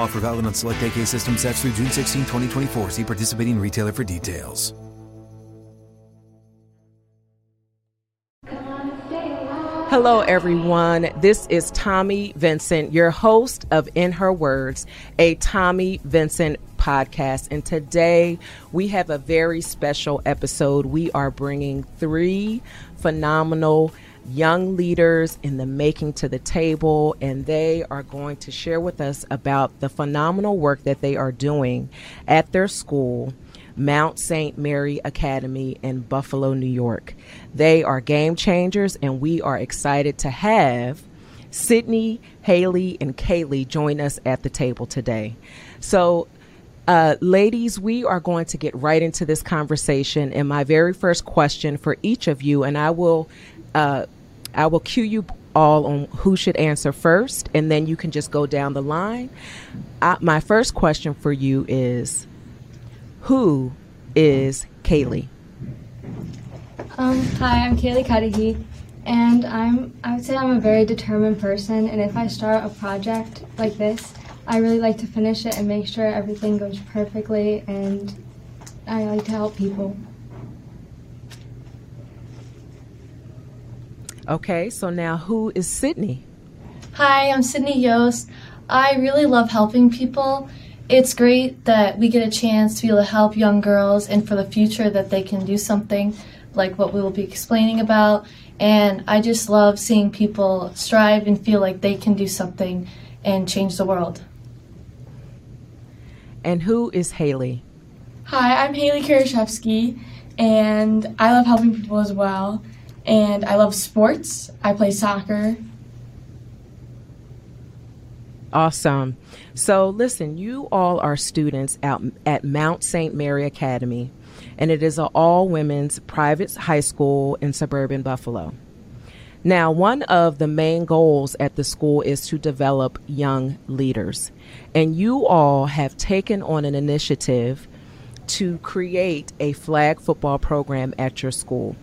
Offer valid on select AK system sets through June 16, 2024. See participating retailer for details. Hello, everyone. This is Tommi Vincent, your host of In Her Words, a Tommi Vincent podcast. And today we have a very special episode. We are bringing three phenomenal young leaders in the making to the table, and they are going to share with us about the phenomenal work that they are doing at their school. Mount St. Mary Academy in Buffalo, New York. They are game changers, and we are excited to have Sydney, Haley, and Kaylee join us at the table today. So, uh, ladies, we are going to get right into this conversation. And my very first question for each of you, and I will uh, I will cue you all on who should answer first, and then you can just go down the line. Uh, my first question for you is Who is Kaylee? Um, hi, I'm Kaylee Cuddihy, and I'm I would say I'm a very determined person, and if I start a project like this, I really like to finish it and make sure everything goes perfectly, and I like to help people. Okay, so now who is Sydney? Hi, I'm Sydney Yost. I really love helping people. It's great that we get a chance to be able to help young girls and for the future that they can do something like what we will be explaining about. And I just love seeing people strive and feel like they can do something and change the world. And who is Haley? Hi, I'm Haley Karaszewski, and I love helping people as well. And I love sports. I play soccer. Awesome. So, listen, you all are students out at Mount St. Mary Academy, and it is an all women's private high school in suburban Buffalo. Now, one of the main goals at the school is to develop young leaders. And you all have taken on an initiative to create a flag football program at your school.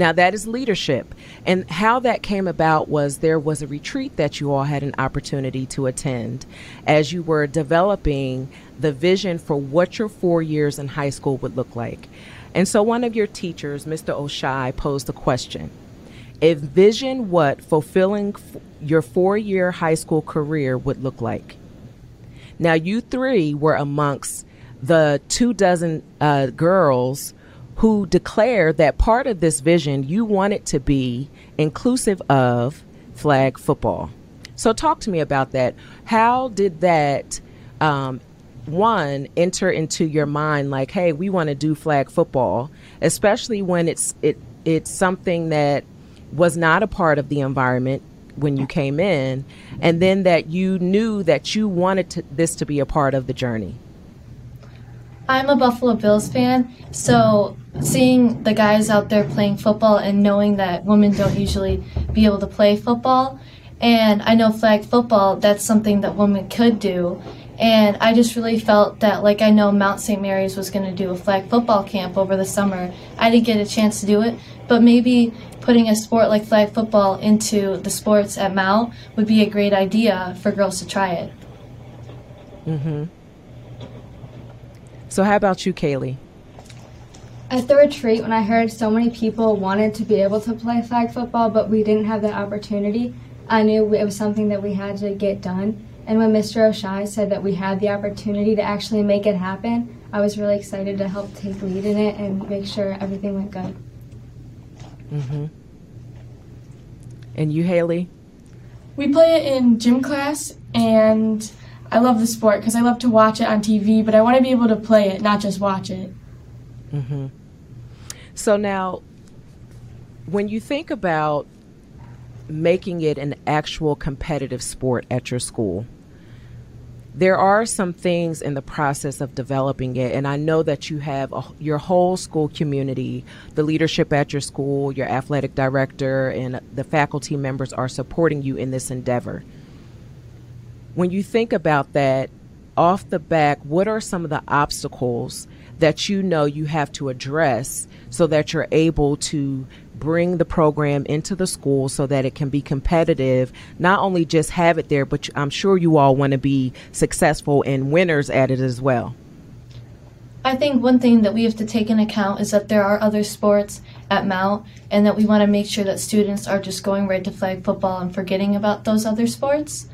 Now, that is leadership. And how that came about was there was a retreat that you all had an opportunity to attend as you were developing the vision for what your four years in high school would look like. And so, one of your teachers, Mr. Oshai, posed a question Envision what fulfilling f- your four year high school career would look like. Now, you three were amongst the two dozen uh, girls who declared that part of this vision you wanted to be inclusive of flag football. So, talk to me about that. How did that, um, one, enter into your mind like, hey, we want to do flag football, especially when it's it it's something that was not a part of the environment when you came in, and then that you knew that you wanted to, this to be a part of the journey? I'm a Buffalo Bills fan, so seeing the guys out there playing football and knowing that women don't usually be able to play football, and I know flag football, that's something that women could do. And I just really felt that, like, I know Mount St. Mary's was going to do a flag football camp over the summer. I didn't get a chance to do it, but maybe putting a sport like flag football into the sports at Mount would be a great idea for girls to try it. Mhm. So how about you, Kaylee? At the retreat, when I heard so many people wanted to be able to play flag football, but we didn't have the opportunity, I knew it was something that we had to get done. And when Mr. O'Shea said that we had the opportunity to actually make it happen, I was really excited to help take lead in it and make sure everything went good. Mm-hmm. And you, Haley? We play it in gym class, and I love the sport because I love to watch it on TV, but I want to be able to play it, not just watch it. Mm-hmm. So now, when you think about making it an actual competitive sport at your school, there are some things in the process of developing it and i know that you have a, your whole school community the leadership at your school your athletic director and the faculty members are supporting you in this endeavor when you think about that off the back what are some of the obstacles that you know you have to address so that you're able to bring the program into the school so that it can be competitive, not only just have it there, but I'm sure you all want to be successful and winners at it as well. I think one thing that we have to take into account is that there are other sports at Mount and that we want to make sure that students are just going right to flag football and forgetting about those other sports.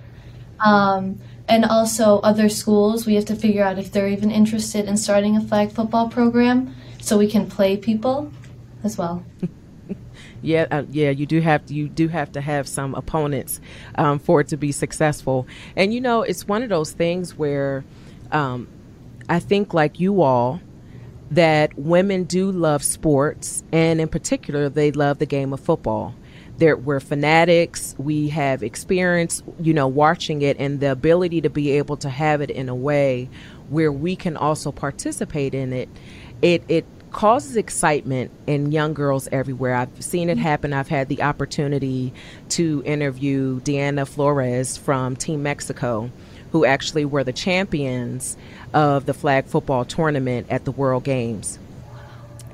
Um, and also other schools, we have to figure out if they're even interested in starting a flag football program so we can play people as well. yeah, uh, yeah, you do have to, you do have to have some opponents um, for it to be successful. And you know, it's one of those things where um, I think, like you all, that women do love sports, and in particular, they love the game of football. They're, we're fanatics. We have experience, you know, watching it, and the ability to be able to have it in a way where we can also participate in it. It it causes excitement in young girls everywhere. I've seen it mm-hmm. happen. I've had the opportunity to interview Diana Flores from Team Mexico, who actually were the champions of the flag football tournament at the World Games.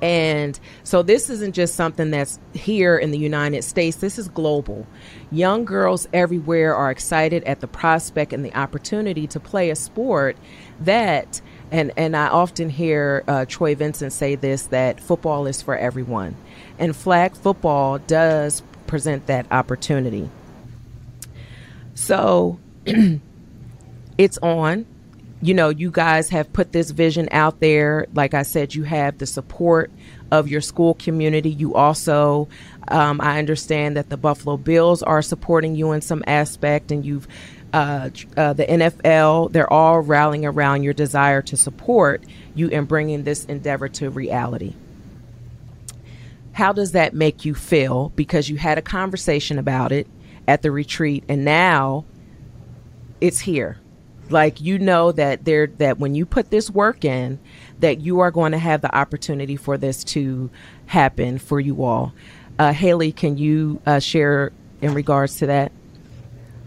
And so this isn't just something that's here in the United States, this is global. Young girls everywhere are excited at the prospect and the opportunity to play a sport that and and I often hear uh, Troy Vincent say this that football is for everyone, and flag football does present that opportunity. So it's on. You know, you guys have put this vision out there. Like I said, you have the support of your school community. You also, um, I understand that the Buffalo Bills are supporting you in some aspect, and you've uh, uh, the NFL, they're all rallying around your desire to support you in bringing this endeavor to reality. How does that make you feel? Because you had a conversation about it at the retreat, and now it's here. Like you know that there that when you put this work in, that you are going to have the opportunity for this to happen for you all. Uh, Haley, can you uh, share in regards to that?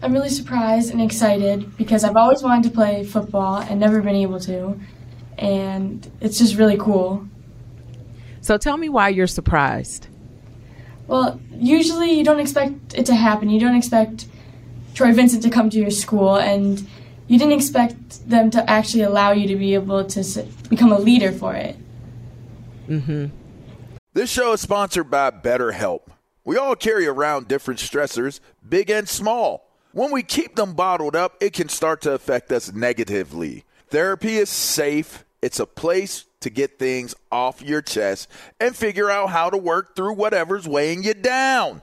I'm really surprised and excited because I've always wanted to play football and never been able to. And it's just really cool. So tell me why you're surprised. Well, usually you don't expect it to happen. You don't expect Troy Vincent to come to your school, and you didn't expect them to actually allow you to be able to become a leader for it. Mm-hmm. This show is sponsored by BetterHelp. We all carry around different stressors, big and small. When we keep them bottled up, it can start to affect us negatively. Therapy is safe, it's a place to get things off your chest and figure out how to work through whatever's weighing you down.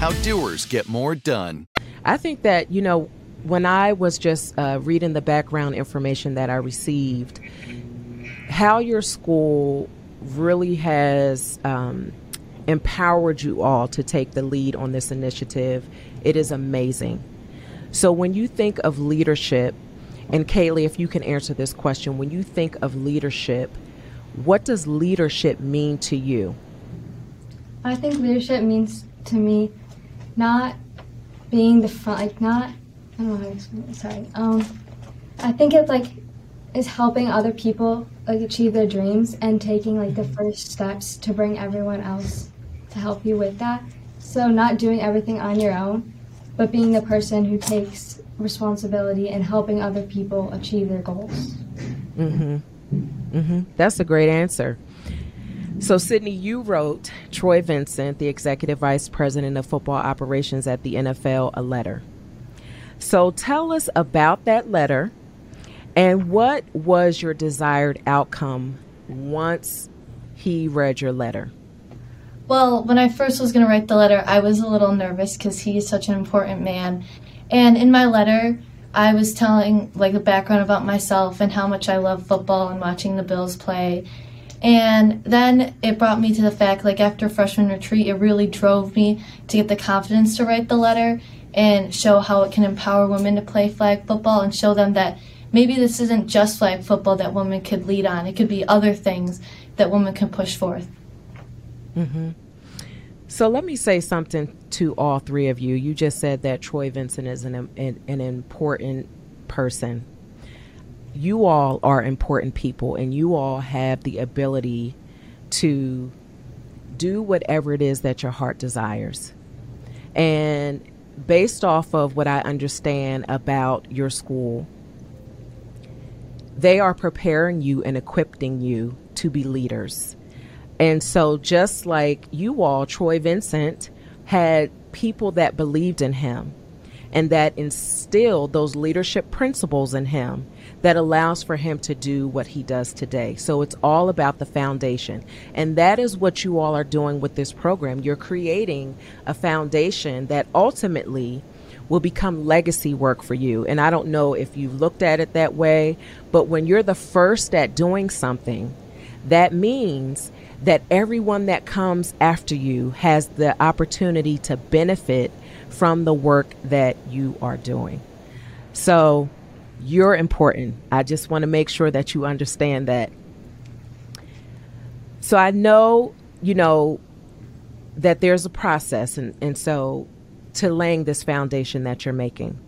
how doers get more done. I think that, you know, when I was just uh, reading the background information that I received, how your school really has um, empowered you all to take the lead on this initiative, it is amazing. So when you think of leadership, and Kaylee, if you can answer this question, when you think of leadership, what does leadership mean to you? I think leadership means to me not being the front, like not, I don't know how to explain it, sorry. Um, I think it's like, is helping other people like achieve their dreams and taking like the first steps to bring everyone else to help you with that. So not doing everything on your own, but being the person who takes responsibility and helping other people achieve their goals. Mm-hmm. Mm-hmm. That's a great answer. So, Sydney, you wrote Troy Vincent, the executive vice president of football operations at the NFL, a letter. So, tell us about that letter and what was your desired outcome once he read your letter? Well, when I first was going to write the letter, I was a little nervous because he's such an important man. And in my letter, I was telling like the background about myself and how much I love football and watching the Bills play and then it brought me to the fact, like after freshman retreat, it really drove me to get the confidence to write the letter and show how it can empower women to play flag football and show them that maybe this isn't just flag football that women could lead on. It could be other things that women can push forth. Mm-hmm. So let me say something to all three of you. You just said that Troy Vincent is an, an, an important person you all are important people and you all have the ability to do whatever it is that your heart desires. And based off of what I understand about your school, they are preparing you and equipping you to be leaders. And so, just like you all, Troy Vincent had people that believed in him and that instilled those leadership principles in him that allows for him to do what he does today. So it's all about the foundation. And that is what you all are doing with this program. You're creating a foundation that ultimately will become legacy work for you. And I don't know if you've looked at it that way, but when you're the first at doing something, that means that everyone that comes after you has the opportunity to benefit from the work that you are doing. So you're important. I just want to make sure that you understand that. So I know, you know, that there's a process, and, and so to laying this foundation that you're making.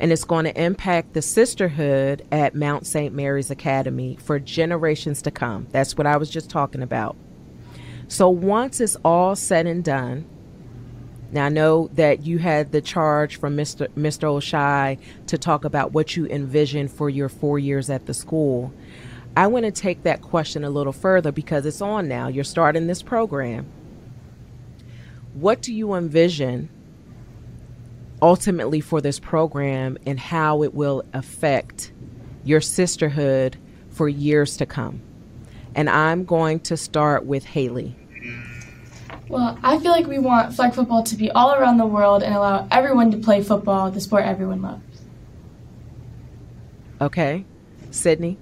And it's going to impact the sisterhood at Mount St. Mary's Academy for generations to come. That's what I was just talking about. So once it's all said and done, Now I know that you had the charge from Mr. Mr. Oshai to talk about what you envision for your four years at the school. I want to take that question a little further because it's on now. You're starting this program. What do you envision ultimately for this program and how it will affect your sisterhood for years to come? And I'm going to start with Haley. Well, I feel like we want flag football to be all around the world and allow everyone to play football, the sport everyone loves. Okay. Sydney?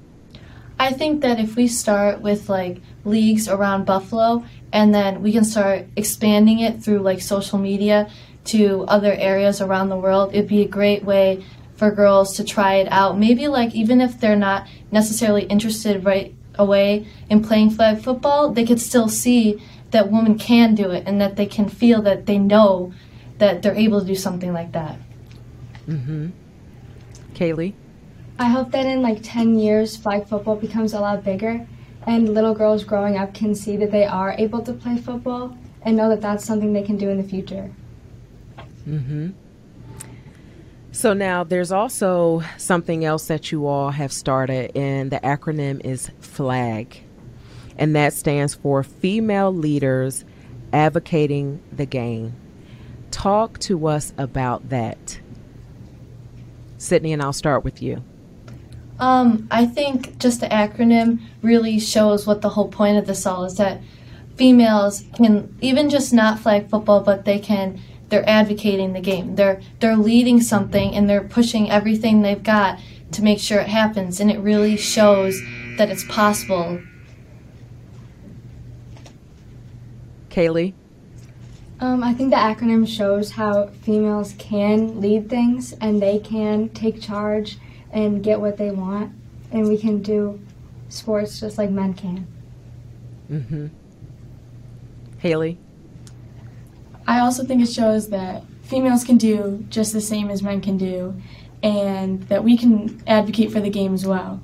I think that if we start with like leagues around Buffalo and then we can start expanding it through like social media to other areas around the world, it'd be a great way for girls to try it out. Maybe like even if they're not necessarily interested right away in playing flag football, they could still see that women can do it and that they can feel that they know that they're able to do something like that. Mm-hmm. Kaylee? I hope that in like 10 years, flag football becomes a lot bigger and little girls growing up can see that they are able to play football and know that that's something they can do in the future. Mm-hmm. So now there's also something else that you all have started, and the acronym is FLAG, and that stands for Female Leaders Advocating the Game. Talk to us about that. Sydney, and I'll start with you. Um, I think just the acronym really shows what the whole point of this all is that females can even just not flag football, but they can they're advocating the game. They're they're leading something and they're pushing everything they've got to make sure it happens and it really shows that it's possible. Kaylee? Um, I think the acronym shows how females can lead things and they can take charge and get what they want, and we can do sports just like men can. Mm-hmm. Haley? I also think it shows that females can do just the same as men can do, and that we can advocate for the game as well.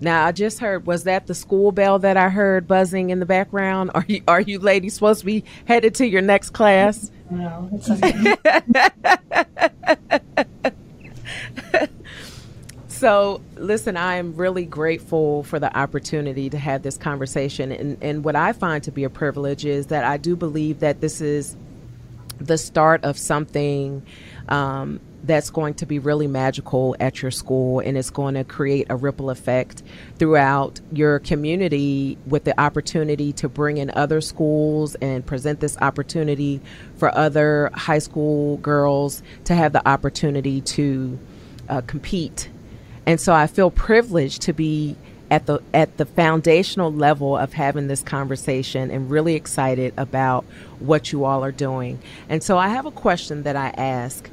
Now I just heard was that the school bell that I heard buzzing in the background? Are you are you ladies supposed to be headed to your next class? No, okay. So, listen, I am really grateful for the opportunity to have this conversation. And, and what I find to be a privilege is that I do believe that this is the start of something um, that's going to be really magical at your school and it's going to create a ripple effect throughout your community with the opportunity to bring in other schools and present this opportunity for other high school girls to have the opportunity to uh, compete and so I feel privileged to be at the at the foundational level of having this conversation and really excited about what you all are doing. And so I have a question that I ask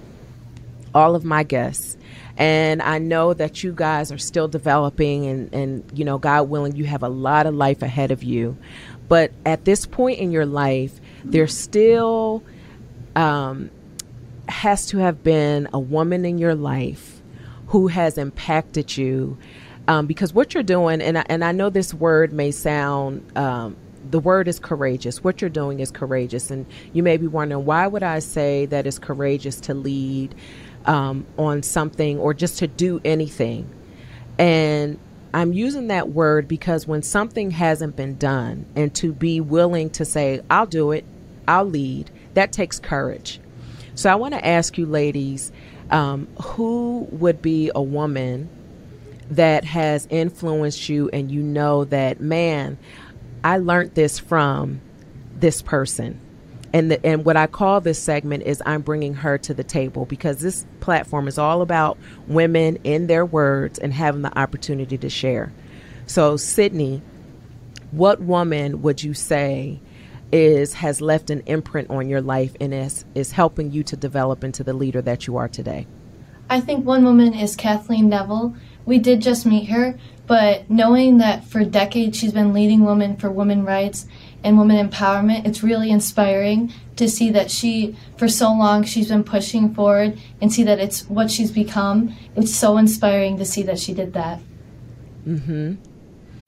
all of my guests. And I know that you guys are still developing and, and you know, God willing, you have a lot of life ahead of you. But at this point in your life, there still um, has to have been a woman in your life who has impacted you. Um, because what you're doing, and I, and I know this word may sound, um, the word is courageous. What you're doing is courageous, and you may be wondering why would I say that it's courageous to lead um, on something or just to do anything, and I'm using that word because when something hasn't been done, and to be willing to say, I'll do it, I'll lead, that takes courage. So I want to ask you, ladies, um, who would be a woman that has influenced you and you know that, man, I learned this from this person? And, the, and what I call this segment is I'm bringing her to the table because this platform is all about women in their words and having the opportunity to share. So, Sydney, what woman would you say is has left an imprint on your life and is is helping you to develop into the leader that you are today? I think one woman is Kathleen Neville. We did just meet her, but knowing that for decades she's been leading women for women rights and women empowerment, it's really inspiring to see that she, for so long, she's been pushing forward and see that it's what she's become. It's so inspiring to see that she did that. Mm-hmm.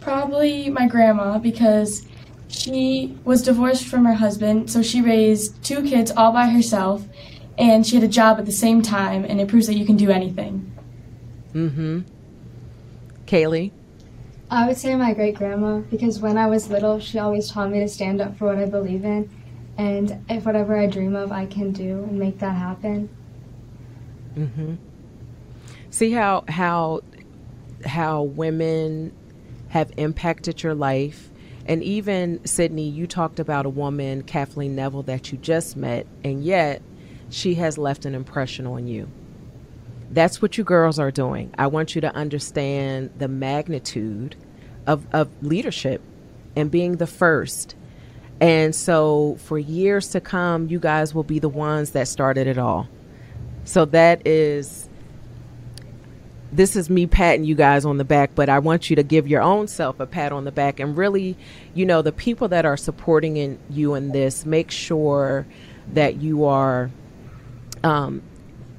Probably my grandma because she was divorced from her husband, so she raised two kids all by herself, and she had a job at the same time, and it proves that you can do anything. Mm-hmm. Kaylee? I would say my great grandma because when I was little, she always taught me to stand up for what I believe in, and if whatever I dream of, I can do and make that happen. Mm-hmm. See how how how women have impacted your life. And even, Sydney, you talked about a woman, Kathleen Neville, that you just met, and yet she has left an impression on you. That's what you girls are doing. I want you to understand the magnitude of, of leadership and being the first. And so, for years to come, you guys will be the ones that started it all. So, that is this is me patting you guys on the back, but I want you to give your own self a pat on the back and really, you know, the people that are supporting in you in this, make sure that you are um,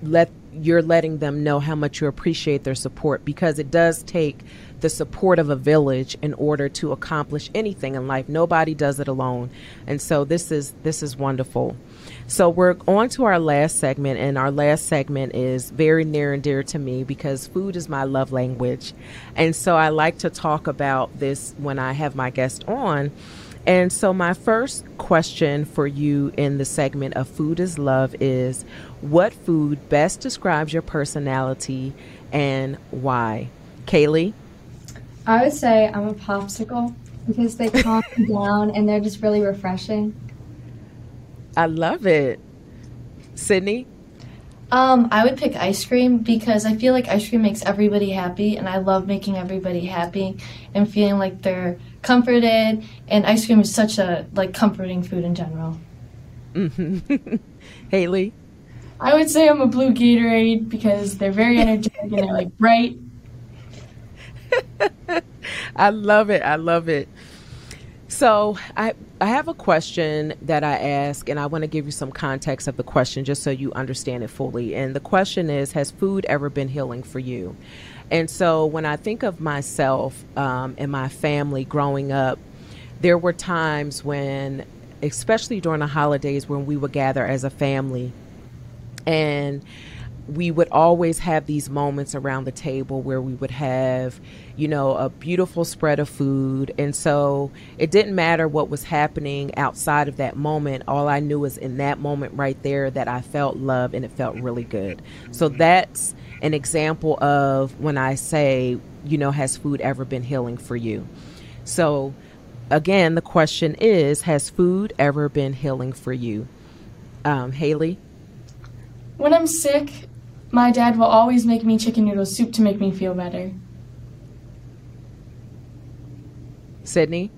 let you're letting them know how much you appreciate their support because it does take the support of a village in order to accomplish anything in life. Nobody does it alone. And so this is this is wonderful. So we're on to our last segment, and our last segment is very near and dear to me because food is my love language. And so I like to talk about this when I have my guest on. And so, my first question for you in the segment of Food is Love is What food best describes your personality and why? Kaylee? I would say I'm a popsicle because they calm me down and they're just really refreshing. I love it. Sydney? Um, I would pick ice cream because I feel like ice cream makes everybody happy, and I love making everybody happy and feeling like they're comforted. And ice cream is such a like comforting food in general. Mm-hmm. Haley, I would say I'm a blue Gatorade because they're very energetic and they're like bright. I love it. I love it. So I I have a question that I ask, and I want to give you some context of the question just so you understand it fully. And the question is, has food ever been healing for you? And so when I think of myself um, and my family growing up, there were times when, especially during the holidays, when we would gather as a family, and we would always have these moments around the table where we would have, you know, a beautiful spread of food. And so it didn't matter what was happening outside of that moment. All I knew was in that moment right there that I felt love and it felt really good. So that's an example of when I say you know, has food ever been healing for you? So, again, the question is Has food ever been healing for you? Um, Haley? When I'm sick, my dad will always make me chicken noodle soup to make me feel better. Sydney?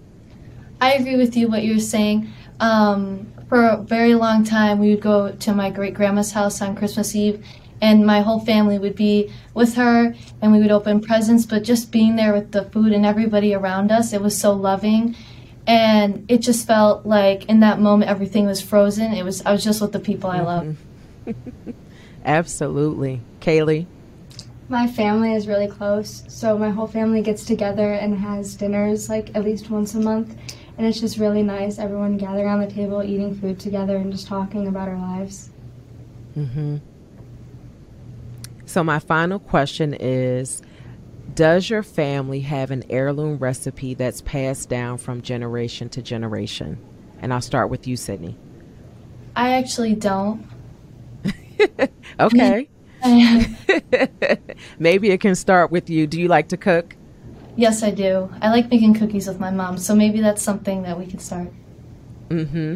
I agree with you what you're saying. Um, for a very long time, we would go to my great grandma's house on Christmas Eve, and my whole family would be with her, and we would open presents. But just being there with the food and everybody around us, it was so loving, and it just felt like in that moment everything was frozen. It was I was just with the people I love. Absolutely, Kaylee. My family is really close, so my whole family gets together and has dinners like at least once a month, and it's just really nice. Everyone gathering around the table, eating food together, and just talking about our lives. Mm-hmm. So my final question is: Does your family have an heirloom recipe that's passed down from generation to generation? And I'll start with you, Sydney. I actually don't. okay. Maybe it can start with you. Do you like to cook? Yes, I do. I like making cookies with my mom, so maybe that's something that we could start. Mm-hmm.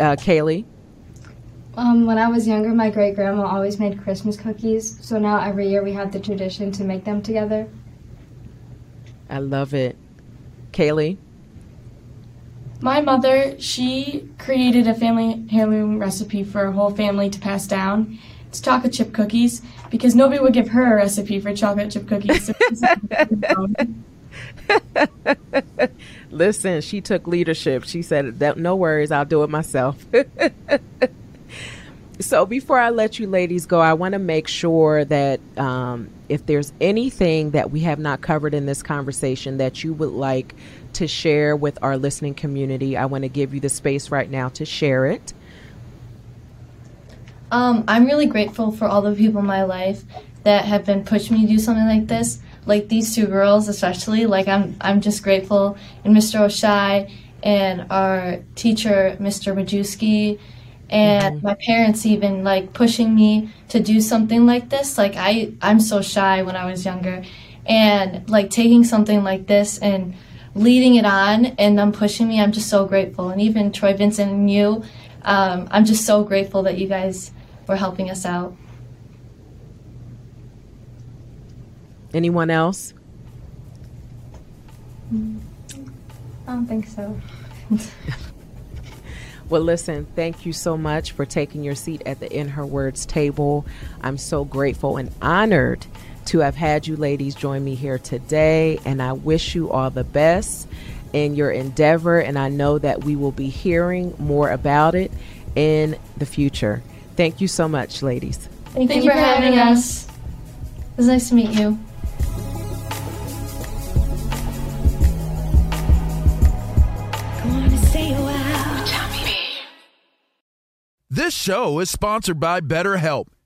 Uh, Kaylee? Um, when I was younger, my great grandma always made Christmas cookies, so now every year we have the tradition to make them together. I love it. Kaylee? My mother, she created a family heirloom recipe for her whole family to pass down. It's chocolate chip cookies because nobody would give her a recipe for chocolate chip cookies. Listen, she took leadership. She said, "No worries, I'll do it myself." so before I let you ladies go, I want to make sure that um, if there's anything that we have not covered in this conversation that you would like to share with our listening community, I want to give you the space right now to share it. Um, I'm really grateful for all the people in my life that have been pushing me to do something like this. Like these two girls, especially. Like I'm, I'm just grateful, and Mr. Oshai and our teacher, Mr. Majewski, and mm-hmm. my parents even like pushing me to do something like this. Like I, I'm so shy when I was younger, and like taking something like this and leading it on and them pushing me. I'm just so grateful, and even Troy Vincent and you. Um, I'm just so grateful that you guys were helping us out. Anyone else? I don't think so. well, listen, thank you so much for taking your seat at the In Her Words table. I'm so grateful and honored to have had you ladies join me here today, and I wish you all the best in your endeavor. And I know that we will be hearing more about it in the future. Thank you so much, ladies. Thank, Thank you, for having, having us. us. It was nice to meet you. This show is sponsored by BetterHelp.